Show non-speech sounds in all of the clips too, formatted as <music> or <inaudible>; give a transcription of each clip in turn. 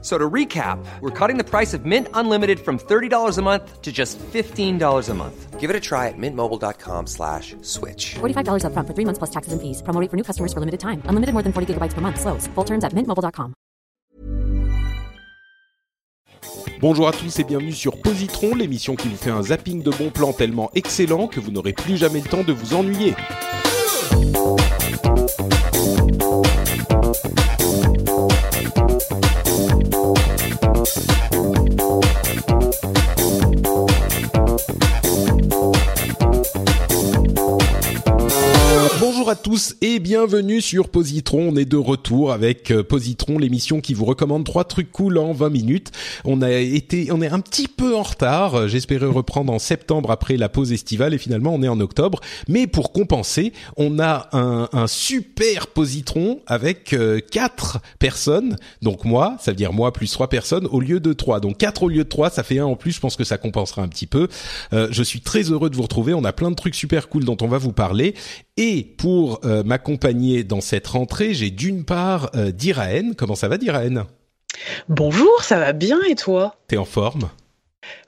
So to recap, we're cutting the price of Mint Unlimited from $30 a month to just $15 a month. Give it a try at mintmobile.com slash switch. $45 upfront for three months plus taxes and fees. Promo rate for new customers for limited time. Unlimited more than 40 gigabytes per month. Slows. Full terms at mintmobile.com. Bonjour à tous et bienvenue sur Positron, l'émission qui vous fait un zapping de bons plans tellement excellent que vous n'aurez plus jamais le temps de vous ennuyer. Thank you. Bonjour à tous et bienvenue sur Positron. On est de retour avec euh, Positron, l'émission qui vous recommande trois trucs cool en 20 minutes. On a été, on est un petit peu en retard. J'espérais reprendre en septembre après la pause estivale et finalement on est en octobre. Mais pour compenser, on a un, un super Positron avec euh, quatre personnes. Donc moi, ça veut dire moi plus trois personnes au lieu de trois. Donc quatre au lieu de trois, ça fait un en plus. Je pense que ça compensera un petit peu. Euh, je suis très heureux de vous retrouver. On a plein de trucs super cool dont on va vous parler. Et pour euh, m'accompagner dans cette rentrée, j'ai d'une part euh, Diraen. Comment ça va Diraen? Bonjour, ça va bien et toi? T'es en forme?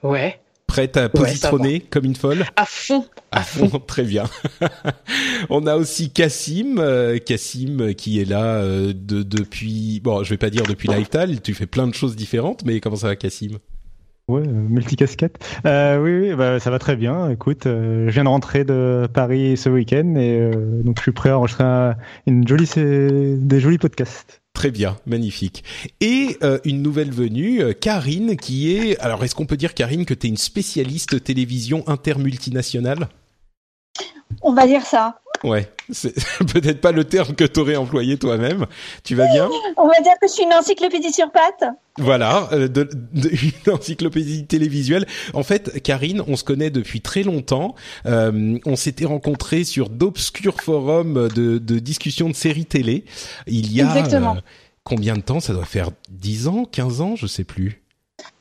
Ouais, Prête à positronner comme une folle? À fond, À fond, très bien. <laughs> On a aussi Cassim, euh, Cassim euh, qui est là de, depuis, bon, je vais pas dire depuis Lifetime, tu fais plein de choses différentes, mais comment ça va Cassim Ouais, euh, multicasquette. Euh, oui, oui, bah, ça va très bien. Écoute, euh, je viens de rentrer de Paris ce week-end et euh, donc je suis prêt à enregistrer un- une jolie, des jolis podcasts. Très bien, magnifique. Et euh, une nouvelle venue, Karine, qui est... Alors, est-ce qu'on peut dire, Karine, que tu es une spécialiste télévision intermultinationale? On va dire ça. Ouais, c'est <laughs> peut-être pas le terme que t'aurais employé toi-même. Tu vas bien? On va dire que je suis une encyclopédie sur pattes. Voilà, euh, de, de- <laughs> une encyclopédie télévisuelle. En fait, Karine, on se connaît depuis très longtemps. Euh, on s'était rencontrés sur d'obscurs forums de, de discussion de séries télé. Il y a Exactement. euh, combien de temps? Ça doit faire 10 ans, 15 ans, je sais plus.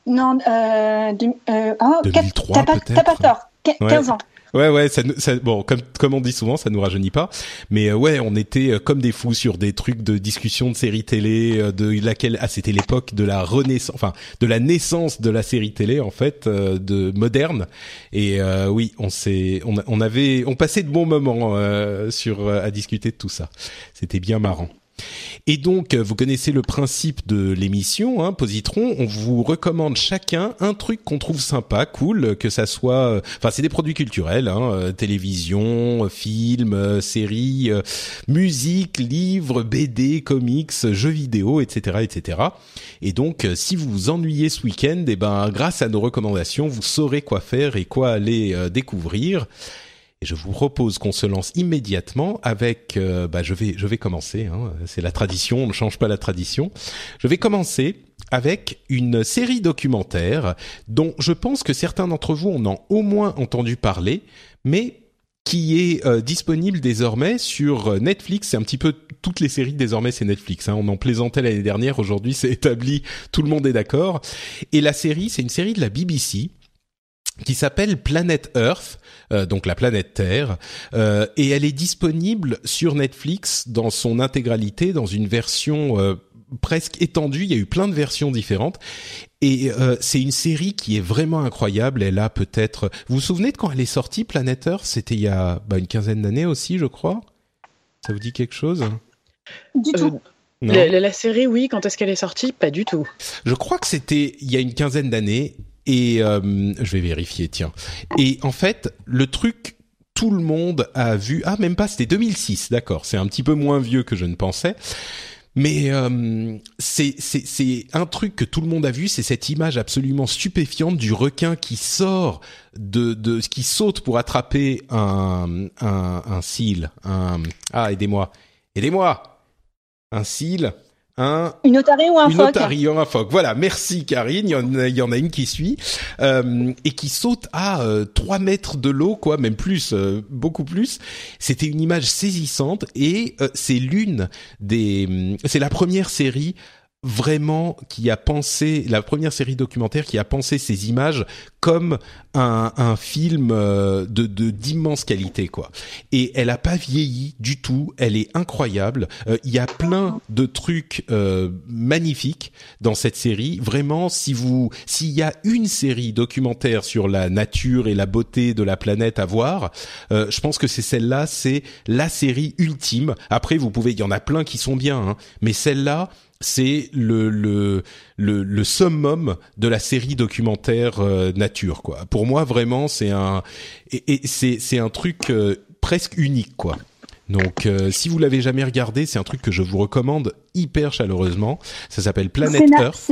Non, euh, du- euh, ah, 2003 t'as pas, peut-être. t'as pas tort. Qu- Ouais. 15 ans. Ouais, ouais, ça, ça, bon, comme comme on dit souvent, ça nous rajeunit pas. Mais euh, ouais, on était euh, comme des fous sur des trucs de discussion de séries télé, euh, de laquelle ah c'était l'époque de la renaissance, enfin de la naissance de la série télé en fait, euh, de moderne. Et oui, on s'est, on, on avait, on passait de bons moments sur à discuter de tout ça. C'était bien marrant. Et donc, euh, vous connaissez le principe de l'émission, hein, Positron. On vous recommande chacun un truc qu'on trouve sympa, cool, que ça soit, euh, enfin, c'est des produits culturels, hein, euh, télévision, films, séries, musique, livres, BD, comics, jeux vidéo, etc., etc. Et donc, si vous vous ennuyez ce week-end, eh ben, grâce à nos recommandations, vous saurez quoi faire et quoi aller découvrir. Et je vous propose qu'on se lance immédiatement avec, euh, bah, je vais, je vais commencer. Hein, c'est la tradition, on ne change pas la tradition. Je vais commencer avec une série documentaire dont je pense que certains d'entre vous en ont au moins entendu parler, mais qui est euh, disponible désormais sur euh, Netflix. C'est un petit peu toutes les séries désormais c'est Netflix. Hein. On en plaisantait l'année dernière. Aujourd'hui c'est <laughs> établi. Tout le monde est d'accord. Et la série, c'est une série de la BBC qui s'appelle Planet Earth, euh, donc la planète Terre, euh, et elle est disponible sur Netflix dans son intégralité, dans une version euh, presque étendue. Il y a eu plein de versions différentes, et c'est une série qui est vraiment incroyable. Elle a peut-être, vous vous souvenez de quand elle est sortie, Planet Earth? C'était il y a bah, une quinzaine d'années aussi, je crois. Ça vous dit quelque chose? Du tout. Non la, la- la série, oui, quand est-ce qu'elle est sortie? Pas du tout. Je crois que c'était il y a une quinzaine d'années et euh, je vais vérifier, tiens. Et en fait, le truc, tout le monde a vu. Ah, même pas, c'était 2006, d'accord. C'est un petit peu moins vieux que je ne pensais. Mais euh, c'est un truc que tout le monde a vu, c'est cette image absolument stupéfiante du requin qui sort de de qui saute pour attraper un un seal, un ah aidez-moi, aidez-moi, un seal, un Une otarie ou un une phoque otarie ou un phoque. Voilà, merci Karine. Il y en a, il y en a une qui suit euh, et qui saute à euh, 3 mètres de l'eau, quoi, même plus, euh, beaucoup plus. C'était une image saisissante et euh, c'est l'une des, c'est la première série vraiment qui a pensé la première série documentaire qui a pensé ces images comme un, un film euh, de d'immense qualité quoi. Et elle a pas vieilli du tout. Elle est incroyable. Euh, il y a plein de trucs euh, magnifiques dans cette série. Vraiment si vous s'il y a une série documentaire sur la nature et la beauté de la planète à voir euh, je pense que c'est celle-là c'est la série ultime. Après vous pouvez il y en a plein qui sont bien hein, mais celle-là c'est le, le le le summum de la série documentaire euh, nature quoi. Pour moi vraiment c'est un et, et c'est c'est un truc euh, presque unique quoi. Donc euh, si vous l'avez jamais regardé, c'est un truc que je vous recommande hyper chaleureusement. Ça s'appelle Planet Earth.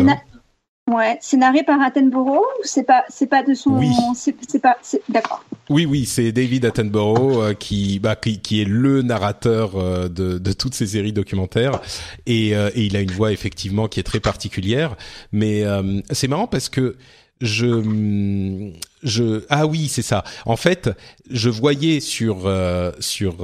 Ouais, c'est narré par Attenborough ou c'est pas, c'est pas de son. Oui. C'est pas. D'accord. Oui, oui, c'est David Attenborough euh, qui, bah, qui, qui est le narrateur euh, de, de toutes ces séries documentaires et, euh, et il a une voix effectivement qui est très particulière. Mais euh, c'est marrant parce que je, je, ah oui, c'est ça. En fait, je voyais sur euh, sur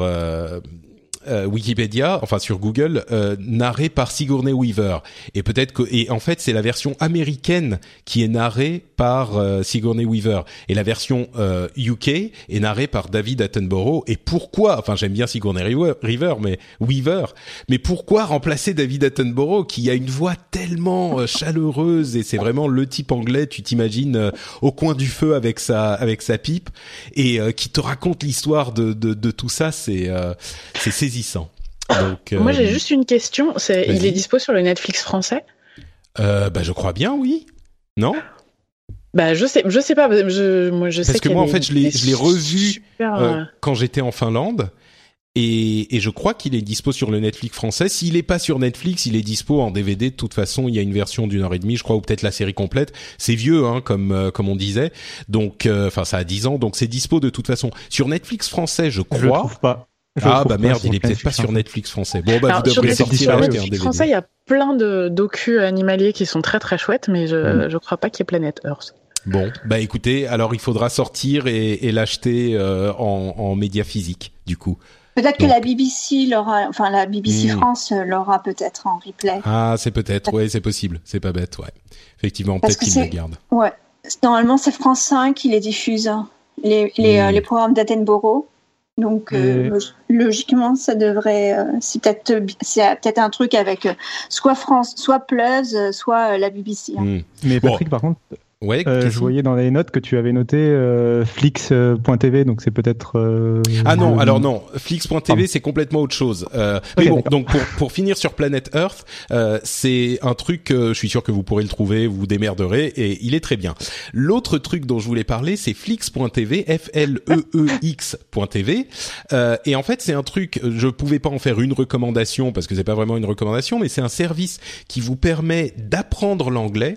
euh, euh, Wikipédia, enfin sur Google, euh, narré par Sigourney Weaver. Et peut-être que, et en fait, c'est la version américaine qui est narrée par euh, Sigourney Weaver, et la version euh, UK est narrée par David Attenborough. Et pourquoi Enfin, j'aime bien Sigourney Weaver, mais Weaver, mais pourquoi remplacer David Attenborough qui a une voix tellement euh, chaleureuse et c'est vraiment le type anglais, tu t'imagines euh, au coin du feu avec sa avec sa pipe et euh, qui te raconte l'histoire de, de de tout ça, c'est euh, c'est saisissant. Donc, Moi, j'ai euh, juste une question. C'est, il est dispo sur le Netflix français? Euh, bah, je crois bien, oui. Non? Bah, je sais, je sais pas. Je, moi, je sais Parce que moi, en fait, je l'ai- revu, super, Euh, quand j'étais en Finlande. Et, et je crois qu'il est dispo sur le Netflix français. S'il est pas sur Netflix, il est dispo en DVD. De toute façon, il y a une version d'une heure et demie, je crois, ou peut-être la série complète. C'est vieux, hein, comme euh, comme on disait. Donc, euh, enfin, ça a 10 ans, donc c'est dispo de toute façon sur Netflix français, je Je le crois. trouve pas. Ah bah merde, sur il est peut-être pas sur hein. Netflix français. Bon bah Alors, vous sur devrez Netflix, sortir sur acheter un Netflix DVD. français, il y a plein de docus animaliers qui sont très très chouettes, mais je, Mm. je crois pas qu'il y ait Planet Earth. Bon, bah écoutez, alors il faudra sortir et, et l'acheter euh, en, en média physique, du coup. Peut-être que la BBC l'aura, enfin la BBC Hmm. France euh, l'aura peut-être en replay. Ah, c'est peut-être, ouais, c'est possible, c'est pas bête, ouais. Effectivement, peut-être qu'ils le gardent. Ouais. Normalement, c'est France 5 qui les diffuse, hein. les, les, Hmm. euh, les programmes d'Attenborough. Donc, euh, Et- log- logiquement, ça devrait. euh, c'est peut-être euh, peut-être un truc avec euh, soit France, soit Plus, euh, soit euh, la BBC. hein. Hmm. Mais Bon. Patrick, par contre, Ouais, euh, je voyais dans les notes que tu avais noté euh, Flix.tv, donc c'est peut-être. euh, Ah non, alors non, Flix.tv c'est complètement autre chose. Euh, mais bon, donc pour pour finir sur Planet Earth, euh, c'est un truc, euh, je suis sûr que vous pourrez le trouver, vous vous démerderez et il est très bien. L'autre truc dont je voulais parler, c'est Flix.tv, F L E E X.tv, euh, et en fait c'est un truc, je pouvais pas en faire une recommandation parce que c'est pas vraiment une recommandation, mais c'est un service qui vous permet d'apprendre l'anglais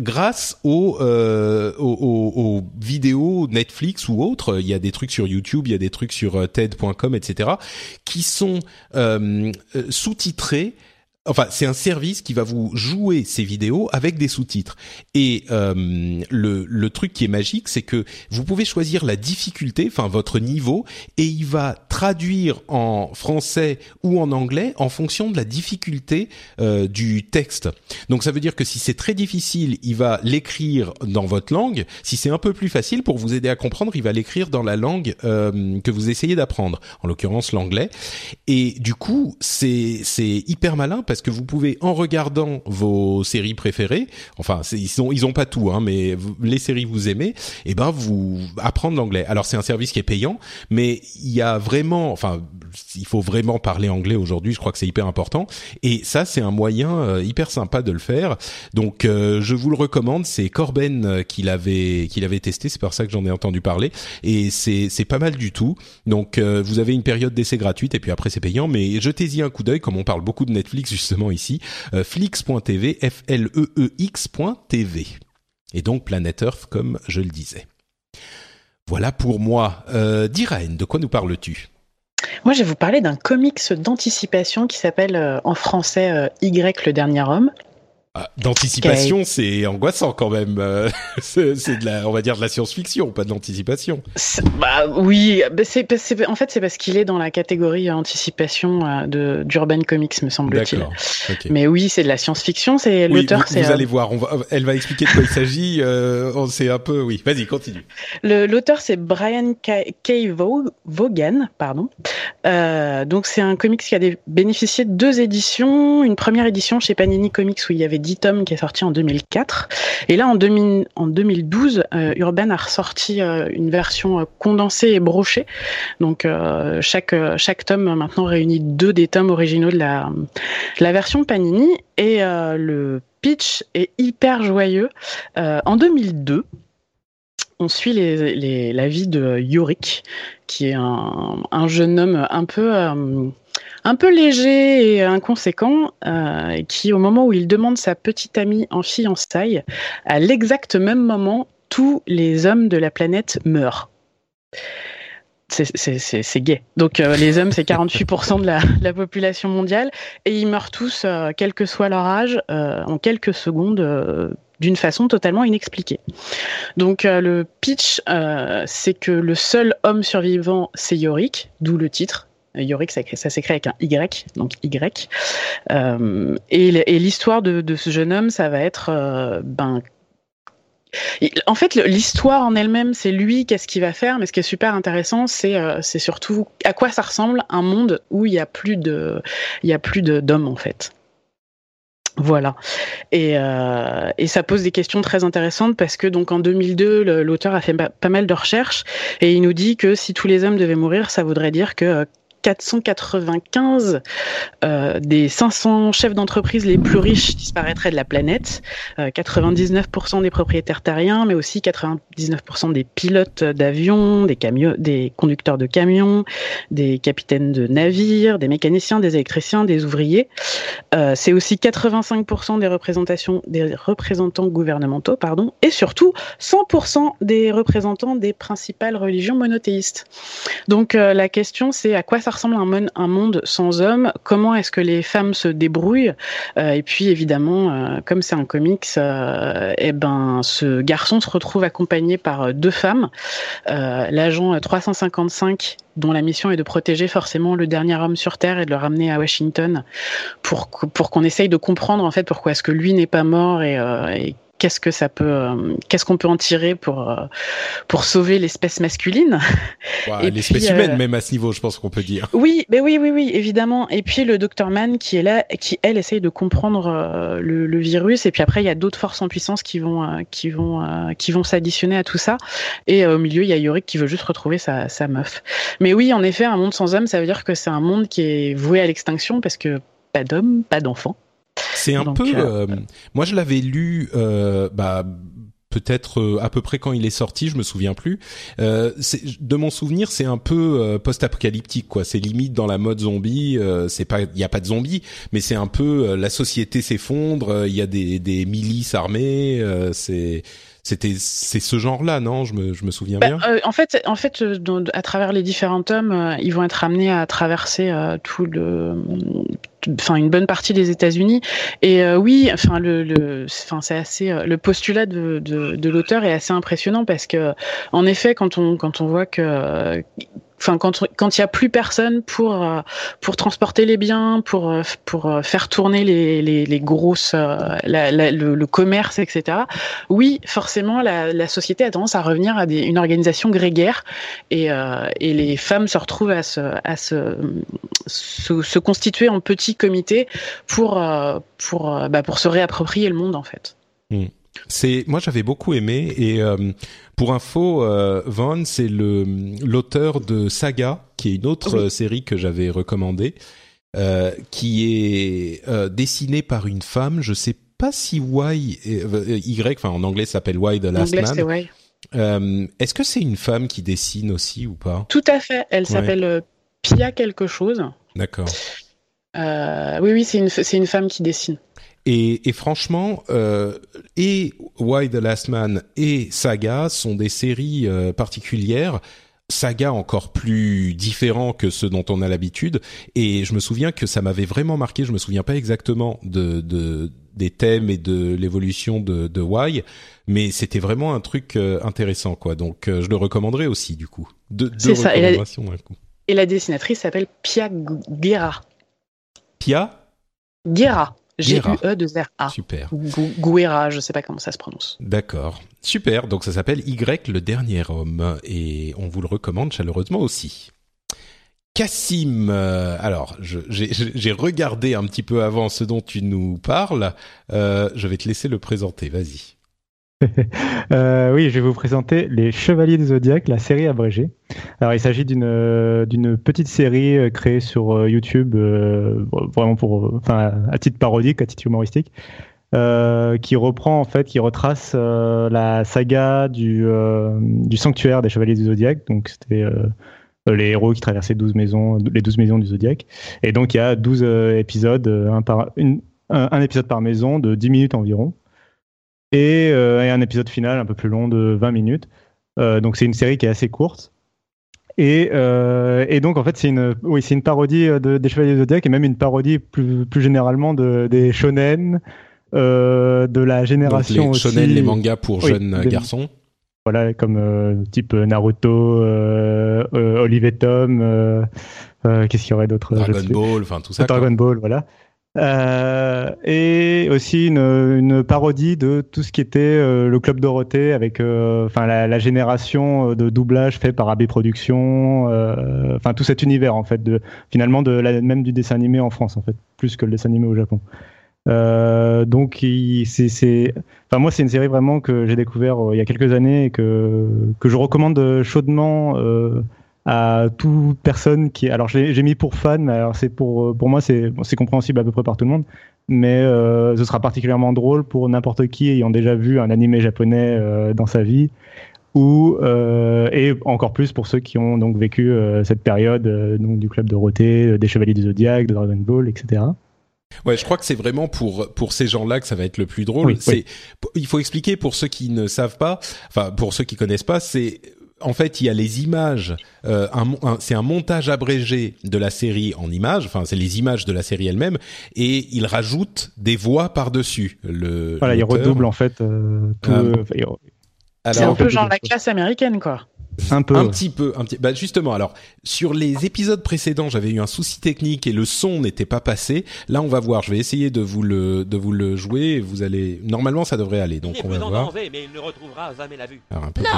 grâce aux, euh, aux, vidéos Netflix ou autres. Il y a des trucs sur YouTube, il y a des trucs sur euh, TED.com, etc., qui sont euh, sous-titrés. Enfin, c'est un service qui va vous jouer ces vidéos avec des sous-titres. Et euh, le, le truc qui est magique, c'est que vous pouvez choisir la difficulté, enfin votre niveau, et il va traduire en français ou en anglais en fonction de la difficulté euh, du texte. Donc ça veut dire que si c'est très difficile, il va l'écrire dans votre langue. Si c'est un peu plus facile pour vous aider à comprendre, il va l'écrire dans la langue euh, que vous essayez d'apprendre, en l'occurrence l'anglais. Et du coup, c'est c'est hyper malin parce que vous pouvez en regardant vos séries préférées, enfin ils ont ils ont pas tout, hein, mais les séries que vous aimez, et ben vous apprendre l'anglais. Alors c'est un service qui est payant, mais il y a vraiment, enfin il faut vraiment parler anglais aujourd'hui. Je crois que c'est hyper important. Et ça c'est un moyen euh, hyper sympa de le faire. Donc euh, je vous le recommande. C'est Corben euh, qui l'avait qui l'avait testé. C'est par ça que j'en ai entendu parler. Et c'est c'est pas mal du tout. Donc vous avez une période d'essai gratuite et puis après c'est payant. Mais jetez-y un coup d'œil comme on parle beaucoup de Netflix justement ici. Euh, Flix.tv, F L E E X.tv. Et donc Planet Earth comme je le disais. Voilà pour moi. Euh, de quoi nous parles-tu? Moi, je vais vous parler d'un comics d'anticipation qui s'appelle euh, en français euh, Y le dernier homme. Ah, D'anticipation, c'est angoissant quand même. Euh, <laughs> c'est c'est de la, on va dire de la science-fiction, pas de l'anticipation. C'est- Bah oui, bah, c'est, bah, c'est- en fait c'est parce qu'il est dans la catégorie anticipation euh, de d'urban comics me semble-t-il. Mais oui, c'est de la science-fiction. C'est Oui, l'auteur, vous, c'est vous euh, allez voir. On va, elle va expliquer de quoi il s'agit. Euh, on sait un peu. Oui, vas-y, continue. Le- L'auteur, c'est Brian K. K. Vaughan, Vaughan, pardon. Euh, donc, c'est un comics qui a des- bénéficié de deux éditions. Une première édition chez Panini Comics où il y avait 10 tomes qui est sorti en 2004. Et là, en, 2000 en 2012, euh, Urban a ressorti euh, une version euh, condensée et brochée. Donc, chaque, chaque tome maintenant réunit deux des tomes originaux de la, la version Panini. Et le pitch est hyper joyeux. En 2002, on suit les, les- la vie de Yorick, qui est un, un jeune homme un peu, un peu léger et inconséquent, euh, qui, au moment où il demande sa petite amie en fiançailles, à l'exact même moment, tous les hommes de la planète meurent. C'est- gay. Donc euh, les hommes, c'est 48% de la, population mondiale, et ils meurent tous, euh, quel que soit leur âge, en quelques secondes, d'une façon totalement inexpliquée. Donc le pitch, c'est que le seul homme survivant, c'est Yorick, d'où le titre. Yorick, ça, ça s'écrit avec un Y, donc Y. Euh, et l'histoire de, ce jeune homme, ça va être, euh, ben, en fait, l'histoire en elle-même, c'est lui, qu'est-ce qu'il va faire, mais ce qui est super intéressant, c'est euh, surtout à quoi ça ressemble un monde où il y a plus d'hommes en fait. Voilà. Et, et ça pose des questions très intéressantes parce que donc en 2002, le- l'auteur a fait pas, mal de recherches et il nous dit que si tous les hommes devaient mourir, ça voudrait dire que 495 euh, des 500 chefs d'entreprise les plus riches disparaîtraient de la planète, euh, 99% des propriétaires terriens, mais aussi 99% des pilotes d'avions, des des conducteurs de camions, des capitaines de navires, des mécaniciens, des électriciens, des ouvriers. Euh, c'est aussi 85% des représentations des représentants gouvernementaux, pardon, et surtout 100% des représentants des principales religions monothéistes. Donc euh, la question c'est à quoi ça ressemble mon- un monde sans hommes. Comment est-ce que les femmes se débrouillent? Euh, Et puis évidemment, euh, comme c'est un comics, euh, eh ben ce garçon se retrouve accompagné par deux femmes, l'agent 355 dont la mission est de protéger forcément le dernier homme sur Terre et de le ramener à Washington pour, pour qu'on essaye de comprendre en fait pourquoi est-ce que lui n'est pas mort et, euh, et qu'est-ce que ça peut, euh, qu'est-ce qu'on peut en tirer pour euh, pour sauver l'espèce masculine. Et L'espèce euh, humaine, même à ce niveau, je pense qu'on peut dire. Oui, mais oui, oui, oui, évidemment. Et puis le docteur Mann qui est là, qui elle essaye de comprendre le, le virus. Et puis après, il y a d'autres forces en puissance qui vont, qui vont, qui vont s'additionner à tout ça. Et au milieu, il y a Yorick qui veut juste retrouver sa, sa meuf. Mais oui, en effet, un monde sans hommes, ça veut dire que c'est un monde qui est voué à l'extinction parce que pas d'hommes, pas d'enfants. C'est un Donc, peu. euh, euh, moi, je l'avais lu. Euh, bah peut-être à peu près quand il est sorti, je me souviens plus. Euh, de mon souvenir, c'est un peu euh, post-apocalyptique, quoi. C'est limite dans la mode zombie. euh, c'est pas, il y a pas de zombies, mais c'est un peu la société s'effondre. Il y a des, des milices armées. c'est, c'était, c'est ce genre-là, non? Je me, je me souviens Bah, bien. euh, en fait, en fait, euh, dans- à travers les différents tomes, euh, ils vont être amenés à traverser tout le, enfin une bonne partie des États-Unis. Et euh, oui, enfin le, le, enfin c'est assez, le postulat de, de, de l'auteur est assez impressionnant parce que, en effet, quand on quand on voit que Enfin, quand quand il y a plus personne pour euh, pour transporter les biens, pour euh, pour euh, faire tourner les les, les grosses la, le, le commerce, etc. Oui, forcément, la, la société a tendance à revenir à des, une organisation grégaire et, euh, et les femmes se retrouvent à se, à se, se, se constituer en petits comités pour, pour, bah, pour se réapproprier le monde, en fait. C'est moi j'avais beaucoup aimé et euh, pour info, euh, Vaughn c'est le l'auteur de Saga, qui est une autre Oui. série que j'avais recommandée, euh, qui est euh, dessinée par une femme. Je sais pas si Y Y, enfin en anglais s'appelle Y the En Last anglais, Man. Est-ce que c'est une femme qui dessine aussi ou pas? Tout à fait. Elle s'appelle Pia quelque chose. D'accord. Oui, oui, c'est une, c'est une femme qui dessine. Et, et franchement, euh, et Why the Last Man et Saga sont des séries euh, particulières. saga encore plus différent que ceux dont on a l'habitude. Et je me souviens que ça m'avait vraiment marqué. Je me souviens pas exactement de, de des thèmes et de l'évolution de, de Y, mais c'était vraiment un truc euh, intéressant, quoi. Donc, euh, je le recommanderais aussi, du coup. Deux C'est ça, et la- coup. Et la dessinatrice s'appelle Pia Guerra. Pia, Guerra. Guerra. G-U-E-2-R-A. super. Gu- Guerra, je sais pas comment ça se prononce. D'accord. Super. Donc ça s'appelle Y le dernier homme et on vous le recommande chaleureusement aussi. Cassim, euh, alors j'ai regardé un petit peu avant ce dont tu nous parles. Euh, je vais te laisser le présenter. Vas-y. <laughs> Euh, oui, je vais vous présenter Les Chevaliers du Zodiaque, la série abrégée. Alors, il s'agit d'une euh, d'une petite série euh, créée sur YouTube, vraiment pour, enfin, à titre parodique, à titre humoristique, qui reprend en fait, qui retrace la saga du du sanctuaire des Chevaliers du Zodiaque. Donc, c'était les héros qui traversaient 12 maisons, les 12 maisons du Zodiaque. Et donc, il y a 12 euh, épisodes, un, par, une- un, un épisode par maison de 10 minutes environ et, euh, et un épisode final un peu plus long de 20 minutes. Euh, donc c'est une série qui est assez courte. Et, euh, et donc en fait c'est une, oui, c'est une parodie de, des Chevaliers du Zodiac et même une parodie plus, plus généralement de, des shonen, de la Donc génération les aussi. shonen, les mangas pour Oui, jeunes des- garçons. Voilà, comme type Naruto, Olive et Tom, euh, qu'est-ce qu'il y aurait d'autre Dragon. Ball, enfin tout ça. quoi. Dragon Ball, voilà. Euh, et aussi une, une parodie de tout ce qui était euh, le club Dorothée avec euh, enfin la, la génération de doublage fait par AB Productions, enfin tout cet univers en fait de finalement de la, même du dessin animé en France en fait plus que le dessin animé au Japon. Euh, donc c'est enfin moi c'est une série vraiment que j'ai découvert il y a quelques années et que que je recommande chaudement euh, à toute personne qui alors j'ai mis pour fan mais alors c'est pour euh, pour moi c'est c'est compréhensible à peu près par tout le monde mais euh, ce sera particulièrement drôle pour n'importe qui ayant déjà vu un animé japonais euh, dans sa vie ou euh, et encore plus pour ceux qui ont donc vécu euh, cette période euh, donc du club Dorothée, des Chevaliers du Zodiaque, de Dragon Ball, etc. Ouais, je crois que c'est vraiment pour pour ces gens-là que ça va être le plus drôle. Oui, c'est oui. il faut expliquer pour ceux qui ne savent pas, enfin pour ceux qui connaissent pas, c'est en fait il y a les images, euh, un, un- c'est un montage abrégé de la série en images, enfin c'est les images de la série elle-même, et il rajoute des voix par dessus. Le Voilà, il redouble en fait euh, tout, Ah, euh, C'est un peu genre la classe américaine, quoi. Un peu. Un ouais. petit peu, un petit. Bah justement, alors sur les épisodes précédents, j'avais eu un souci technique et le son n'était pas passé. Là, on va voir. Je vais essayer de vous le de vous le jouer. Vous allez normalement, ça devrait aller. Donc Il on va voir. danger, mais il ne retrouvera jamais la vue. Alors un peu. Non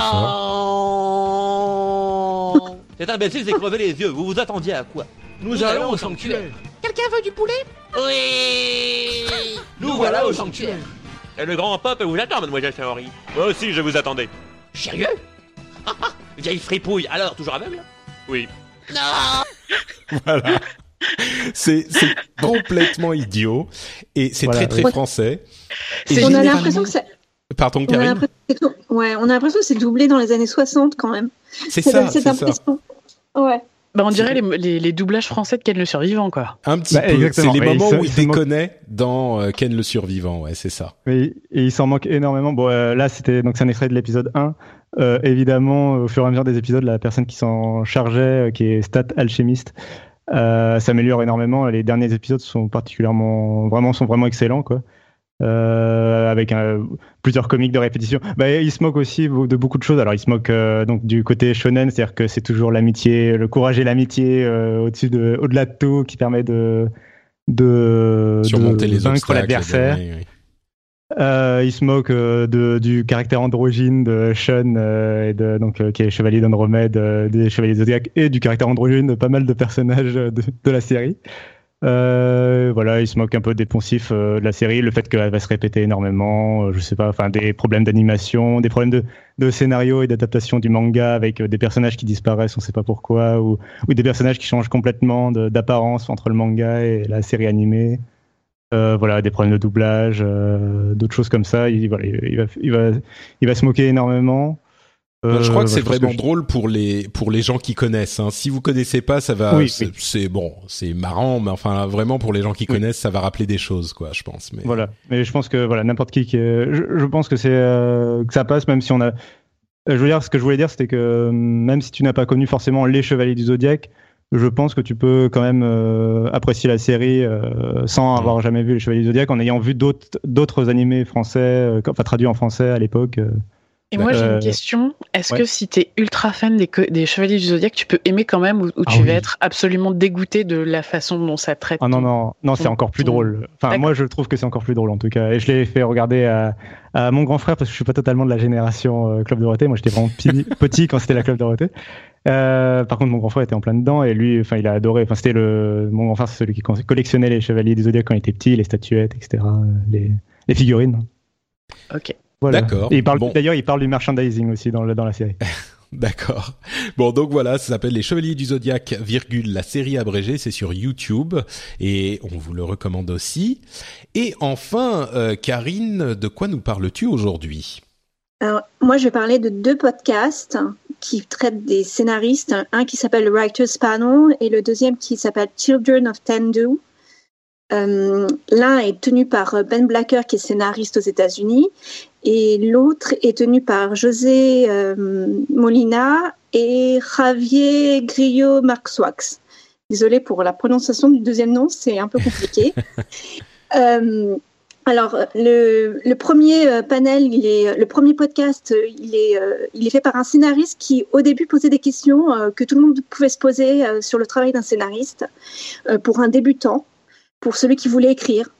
Cet imbécile s'est crevé les yeux. Vous vous attendiez à quoi? Nous, allons au sanctuaire. Quelqu'un veut du poulet? Oui Nous voilà au sanctuaire. Et le grand peuple vous attend, mademoiselle Saori. Moi aussi, je vous attendais. Sérieux? <laughs> Vieille fripouille. Alors, toujours aveugle? Oui. Non <laughs> Voilà. C'est complètement idiot et c'est Voilà, très très français. Et On a l'impression que c'est. Pardon, Karine? ouais, on a l'impression que c'est doublé dans les années 60 quand même. C'est Ça c'est ça. Ouais. Bah, on dirait les, les, les doublages français de Ken le Survivant, quoi. Un petit Bah, peu. C'est les Et moments où il déconnait dans euh, Ken le survivant. Ouais, c'est ça. Oui, et il s'en manque énormément. Bon, euh, là, c'était donc c'est un extrait de l'épisode 1. Euh, évidemment, au fur et à mesure des épisodes, la personne qui s'en chargeait, euh, qui est Stat Alchemist, euh, s'améliore énormément. Les derniers épisodes sont particulièrement, vraiment, sont vraiment excellents, quoi. Euh, avec un- plusieurs comiques de répétition. Bah, il se moque aussi de beaucoup de choses. Alors, il se moque euh, donc du côté shonen, c'est-à-dire que c'est toujours l'amitié, le courage et l'amitié euh, au-dessus de, au-delà de tout, qui permet de de, Surmonter de les vaincre l'adversaire. oui. Euh, il se moque euh, du caractère androgyne de Sean, euh, donc, qui est chevalier d'Andromède, des chevaliers Zodiac, et du caractère androgyne de pas mal de personnages de, la série. Voilà, il se moque un peu des poncifs de la série, le fait qu'elle va se répéter énormément, je sais pas, enfin des problèmes d'animation, des problèmes de, scénario et d'adaptation du manga avec des personnages qui disparaissent, on sait pas pourquoi, ou, des personnages qui changent complètement d'apparence entre le manga et la série animée. Euh, voilà, des problèmes de doublage, euh, d'autres choses comme ça. Il, voilà, il, va, il, va, il va se moquer énormément. Euh, je crois que c'est vraiment je- drôle pour les pour les gens qui connaissent. Hein. Si vous connaissez pas, ça va. Oui, c'est oui. bon, c'est marrant, mais enfin vraiment pour les gens qui Oui. connaissent, ça va rappeler des choses, quoi. Je pense. Mais Voilà, mais je pense que voilà n'importe qui, qui est- je, je pense que c'est euh, que ça passe même si on a je veux dire, ce que je voulais dire, c'était que euh, même si tu n'as pas connu forcément les Chevaliers du Zodiaque, je pense que tu peux quand même euh, apprécier la série euh, sans avoir jamais vu les Chevaliers du Zodiaque, en ayant vu d'autres d'autres animés français, euh, enfin traduits en français à l'époque. Euh. Et moi, j'ai Euh, une question. Est-ce ouais. que si t'es ultra fan des, Chevaliers du Zodiaque, tu peux aimer quand même ou, ou Ah tu oui. vas être absolument dégoûté de la façon dont ça traite Ah non, non, non, c'est encore plus ton- drôle. Enfin, moi, je trouve que c'est encore plus drôle en tout cas. Et je l'ai fait regarder à, à mon grand frère parce que je suis pas totalement de la génération euh, Club Dorothée. Moi, j'étais vraiment petit, <laughs> quand c'était la Club Dorothée. Euh, par contre, mon grand frère était en plein dedans et lui, enfin, il a adoré. Enfin, c'était le, mon grand frère, c'est celui qui collectionnait les chevaliers du Zodiac quand il était petit, les statuettes, etc., euh, les, les figurines. Ok. Voilà. D'accord. Et il parle, Bon. d'ailleurs, il parle du merchandising aussi dans, le, dans la série. <laughs> D'accord. Bon, donc voilà, ça s'appelle Les Chevaliers du Zodiaque, virgule, la série abrégée, c'est sur YouTube, et on vous le recommande aussi. Et enfin, euh, Karine, de quoi nous parles-tu aujourd'hui? Alors, moi, je vais parler de deux podcasts qui traitent des scénaristes. Un qui s'appelle le Writers Panel et le deuxième qui s'appelle Children of Tendu. Euh, L'un est tenu par Ben Blacker, qui est scénariste aux États-Unis, et l'autre est tenu par José euh, Molina et Javier Grillo Marxwax. Désolée pour la prononciation du deuxième nom, c'est un peu compliqué. <laughs> Euh, alors, le, le premier euh, panel, il est, le premier podcast, euh, il est, euh, il est fait par un scénariste qui, au début, posait des questions euh, que tout le monde pouvait se poser euh, sur le travail d'un scénariste euh, pour un débutant, pour celui qui voulait écrire.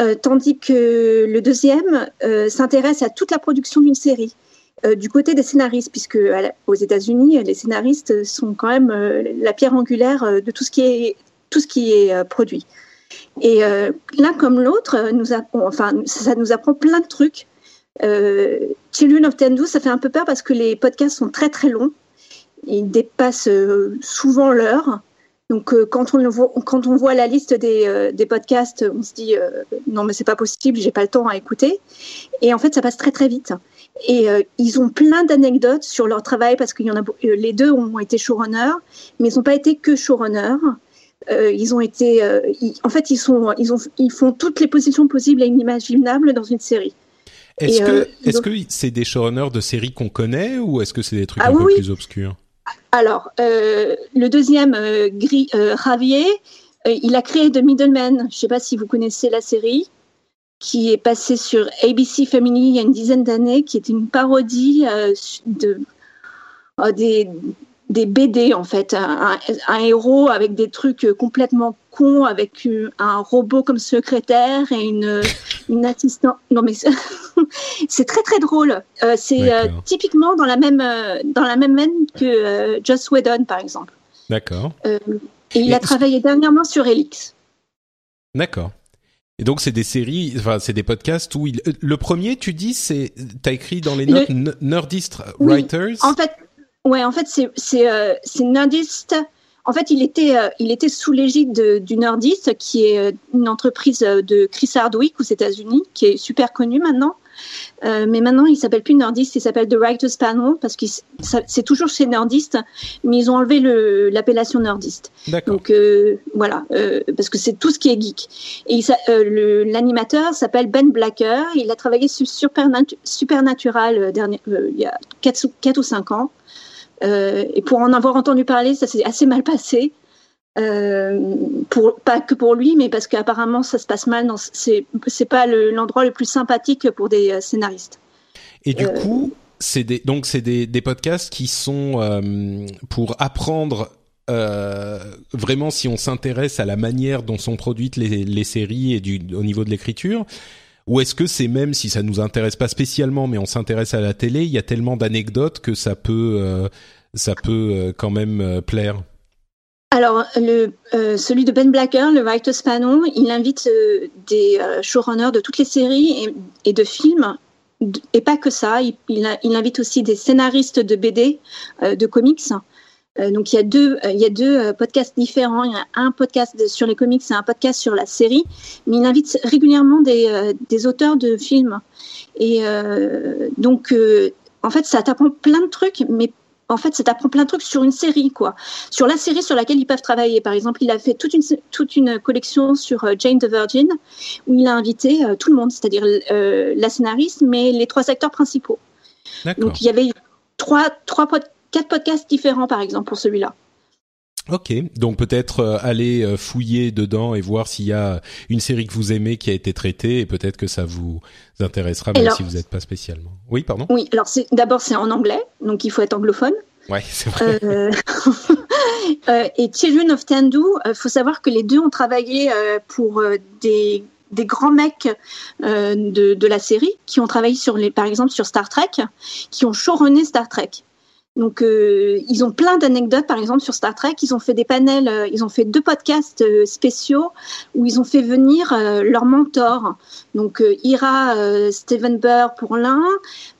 Euh, tandis que le deuxième euh, s'intéresse à toute la production d'une série. Euh, du côté des scénaristes, puisque aux États-Unis, les scénaristes sont quand même la pierre angulaire de tout ce qui est, produit. Et l'un comme l'autre, ça nous apprend plein de trucs. Children of Tendu, ça fait un peu peur parce que les podcasts sont très très longs. Ils dépassent souvent l'heure. Donc euh, quand, on le voit, quand on voit la liste des, euh, des podcasts, on se dit euh, non mais c'est pas possible, j'ai pas le temps à écouter. Et en fait, ça passe très très vite. Et ils ont plein d'anecdotes sur leur travail parce qu'il y en a les deux ont été showrunners, mais ils n'ont pas été que showrunners. Ils ont été, ils- en fait, ils sont, ils ont, ils font toutes les positions possibles et inimaginables dans une série. Est-ce que est-ce donc- que c'est des showrunners de séries qu'on connaît ou est-ce que c'est des trucs Ah un oui, peu plus obscurs? Alors, euh, le deuxième, euh, Gris, Javier, euh, il a créé The Middleman. Je ne sais pas si vous connaissez la série, qui est passée sur ABC Family il y a une dizaine d'années, qui est une parodie de, des, des BD, en fait. Un, héros avec des trucs euh, complètement cons, avec un robot comme secrétaire et une, <laughs> une assistante. Non, mais <laughs> c'est- très, très drôle. Euh, c'est euh, typiquement dans la même, euh, dans la même veine que Joss Whedon, par exemple. D'accord. Et il Et a travaillé dernièrement sur Elix. D'accord. Et donc c'est des séries, enfin c'est des podcasts où il... le premier tu dis c'est t'as écrit dans les Le- notes N- Nerdist Oui, Writers? En fait, ouais, en fait, c'est euh, Nerdist. En fait, il était euh, il était sous l'égide de- du Nerdist, qui est euh, une entreprise de Chris Hardwick aux États-Unis, qui est super connue maintenant. Euh, mais maintenant, il s'appelle plus Nerdist, il s'appelle The Writers Panel parce que c'est toujours chez Nerdist, mais ils ont enlevé le- l'appellation. D'accord. Donc euh, voilà, euh, parce que c'est tout ce qui est geek. Et l'animateur s'appelle Ben Blacker. Il a travaillé sur Supernatu- Supernatural dernier, il y a 4, ou 5 ans. Euh, et pour en avoir entendu parler, ça s'est assez mal passé. Euh, pour, pas que pour lui, mais parce qu'apparemment ça se passe mal. C'est pas le- l'endroit le plus sympathique pour des euh, scénaristes. Et du euh, coup c'est des donc c'est des des podcasts qui sont euh, pour apprendre vraiment si on s'intéresse à la manière dont sont produites les, les séries et du au niveau de l'écriture. Ou est-ce que c'est même si ça nous intéresse pas spécialement, mais on s'intéresse à la télé, il y a tellement d'anecdotes que ça peut euh, ça peut euh, quand même euh, plaire. Alors, celui de Ben Blacker, le Writers Panel, il invite des euh, showrunners de toutes les séries et, de films, et pas que ça. Il, invite aussi des scénaristes de BD, de comics. Euh, donc, il y a deux, euh, il y a deux euh, podcasts différents. Il y a un podcast de- sur les comics et un podcast sur la série. Mais il invite régulièrement des, des auteurs de films. Et donc, en fait, ça t'apprend plein de trucs, mais en fait, ça t'apprend plein de trucs sur une série, quoi sur la série sur laquelle ils peuvent travailler. Par exemple, il a fait toute une, toute une collection sur Jane the Virgin, où il a invité euh, tout le monde, c'est-à-dire euh, la scénariste, mais les trois acteurs principaux. Donc il y avait trois, trois, quatre podcasts différents, par exemple, pour celui-là. Ok, donc peut-être euh, aller euh, fouiller dedans et voir s'il y a une série que vous aimez qui a été traitée et peut-être que ça vous intéressera même si vous n'êtes pas spécialement. Oui, pardon? Oui, alors d'abord c'est en anglais, donc il faut être anglophone. Ouais, <laughs> c'est vrai. <laughs> Euh, et Children of Tendu, il faut savoir que les deux ont travaillé pour des des grands mecs de, de, la série qui ont travaillé sur les, par exemple sur Star Trek, qui ont showrunné Star Trek. Donc, euh, ils ont plein d'anecdotes, par exemple, sur Star Trek. Ils ont fait des panels, euh, ils ont fait deux podcasts euh, spéciaux où ils ont fait venir leurs mentors. Donc, Ira Steven Burr pour l'un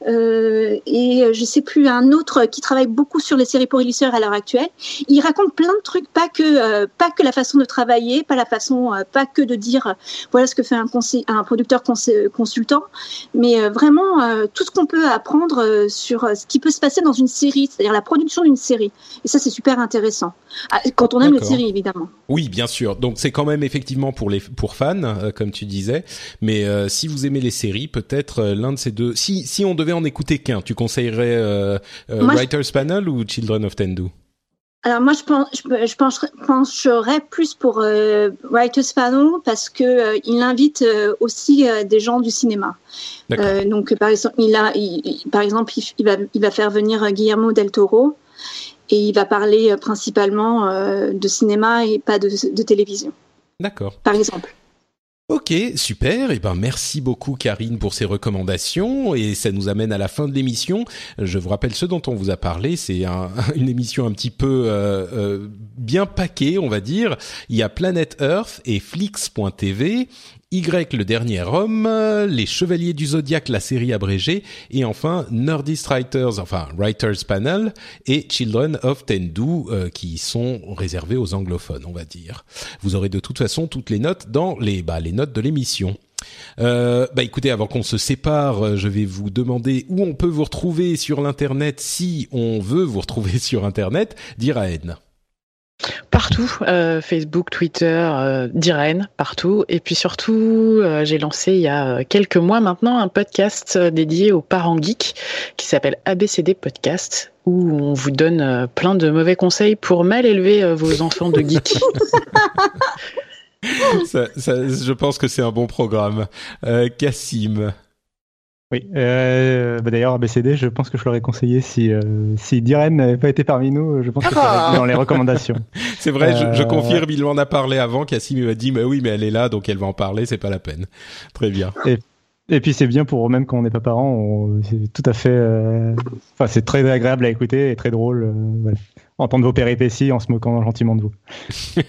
et je sais plus un autre qui travaille beaucoup sur les séries pour illustrés à l'heure actuelle. Ils racontent plein de trucs, pas que pas que la façon de travailler, pas la façon, pas que de dire voilà ce que fait un, un producteur consultant, mais vraiment tout ce qu'on peut apprendre sur ce qui peut se passer dans une série c'est-à-dire la production d'une série. Et ça, c'est super intéressant. Ah, quand on aime les séries, évidemment. Oui, bien sûr. Donc c'est quand même effectivement pour les pour fans, euh, comme tu disais. Mais euh, si vous aimez les séries, peut-être euh, l'un de ces deux. Si si on devait en écouter qu'un, tu conseillerais Writers Panel ou Children of Tendu? Alors moi, je, pense, je, pencherais plus pour Writers Panel parce que il invite aussi des gens du cinéma. donc par exemple, il a, par exemple, il, va, il va faire venir Guillermo del Toro et il va parler principalement de cinéma et pas de, de télévision. D'accord. Par exemple. Ok, super. Et eh ben merci beaucoup Karine pour ces recommandations et ça nous amène à la fin de l'émission. Je vous rappelle ce dont on vous a parlé. C'est un, <laughs> une émission un petit peu euh, euh, bien paquée, on va dire. Il y a Planet Earth et Flix.tv. Y le dernier homme, les Chevaliers du Zodiaque, la série abrégée, et enfin Nerdist Writers, enfin Writers Panel et Children of Tendu, euh, qui sont réservés aux anglophones, on va dire. Vous aurez de toute façon toutes les notes dans les, bah, les notes de l'émission. Euh, bah écoutez, avant qu'on se sépare, euh, je vais vous demander où on peut vous retrouver sur l'internet si on veut vous retrouver <laughs> sur internet. Dire à Ed. Partout, euh, Facebook, Twitter, euh, Diren, partout. Et puis surtout, euh, j'ai lancé il y a quelques mois maintenant un podcast dédié aux parents geeks qui s'appelle ABCD Podcast, où on vous donne plein de mauvais conseils pour mal élever vos enfants de geeks. <laughs> je pense que c'est un bon programme. Cassim. Oui, euh, bah d'ailleurs ABCD, je pense que je l'aurais conseillé si euh, si Diren n'avait pas été parmi nous, je pense que ça dans les recommandations. <laughs> c'est vrai, je, je, euh, confirme, il en a parlé avant. Cassim m'a dit, mais oui, mais elle est là, donc elle va en parler, c'est pas la peine. Très bien. Et, et puis c'est bien pour même quand on n'est pas parents, c'est tout à fait, euh, enfin c'est très agréable à écouter et très drôle. Voilà entendre vos péripéties en se moquant gentiment de vous. <laughs>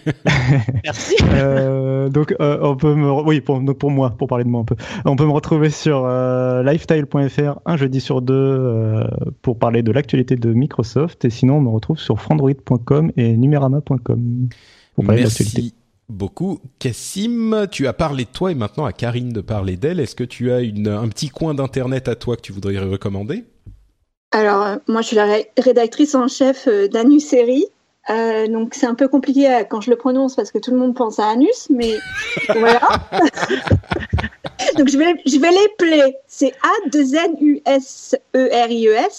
Merci. <laughs> euh, donc euh, on peut me, oui pour donc pour moi, pour parler de moi un peu, on peut me retrouver sur euh, lifestyle.fr un jeudi sur deux euh, pour parler de l'actualité de Microsoft et sinon on me retrouve sur frandroid.com et numerama.com pour parler Merci. Beaucoup. Cassim, tu as parlé de toi et maintenant à Karine de parler d'elle. Est-ce que tu as un petit coin d'internet à toi que tu voudrais recommander? Alors, euh, moi, je suis la rédactrice en chef euh, d'Anus Série. Euh, donc, c'est un peu compliqué quand je le prononce parce que tout le monde pense à Anus, mais <laughs> voilà. <laughs> donc, je vais, je vais les plaire. C'est A-2-N-U-S-E-R-I-E-S.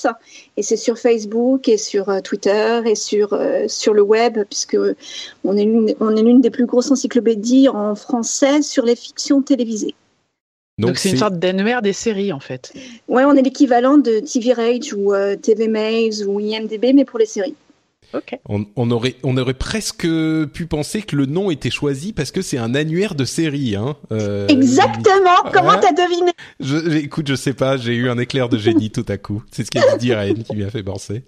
E et c'est sur Facebook et sur Twitter et sur, sur le web, puisque on est l'une des plus grosses encyclopédies en français sur les fictions télévisées. Donc c'est une sorte d'annuaire des séries en fait. Ouais, on est l'équivalent de TV Rage ou euh, TV Maze ou IMDb, mais pour les séries. On, aurait, on aurait presque pu penser que le nom était choisi parce que c'est un annuaire de série. Hein. Euh, Exactement. Comment t'as deviné je, Écoute, je sais pas. J'ai eu un éclair de génie <laughs> tout à coup. C'est ce qu'a dit Irène qui m'y fait penser.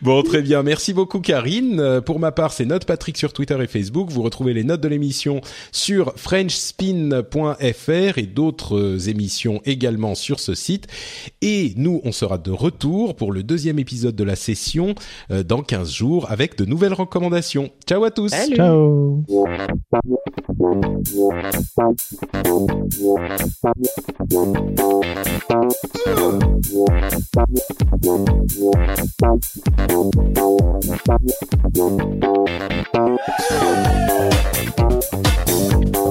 Bon, très bien. Merci beaucoup, Karine. Euh, pour ma part, c'est Note Patrick sur Twitter et Facebook. Vous retrouvez les notes de l'émission sur frenchspin.fr et d'autres euh, émissions également sur ce site. Et nous, on sera de retour pour le deuxième épisode de la session euh, dans 15 jours avec de nouvelles recommandations. Ciao à tous. Salut. Ciao. Thank you.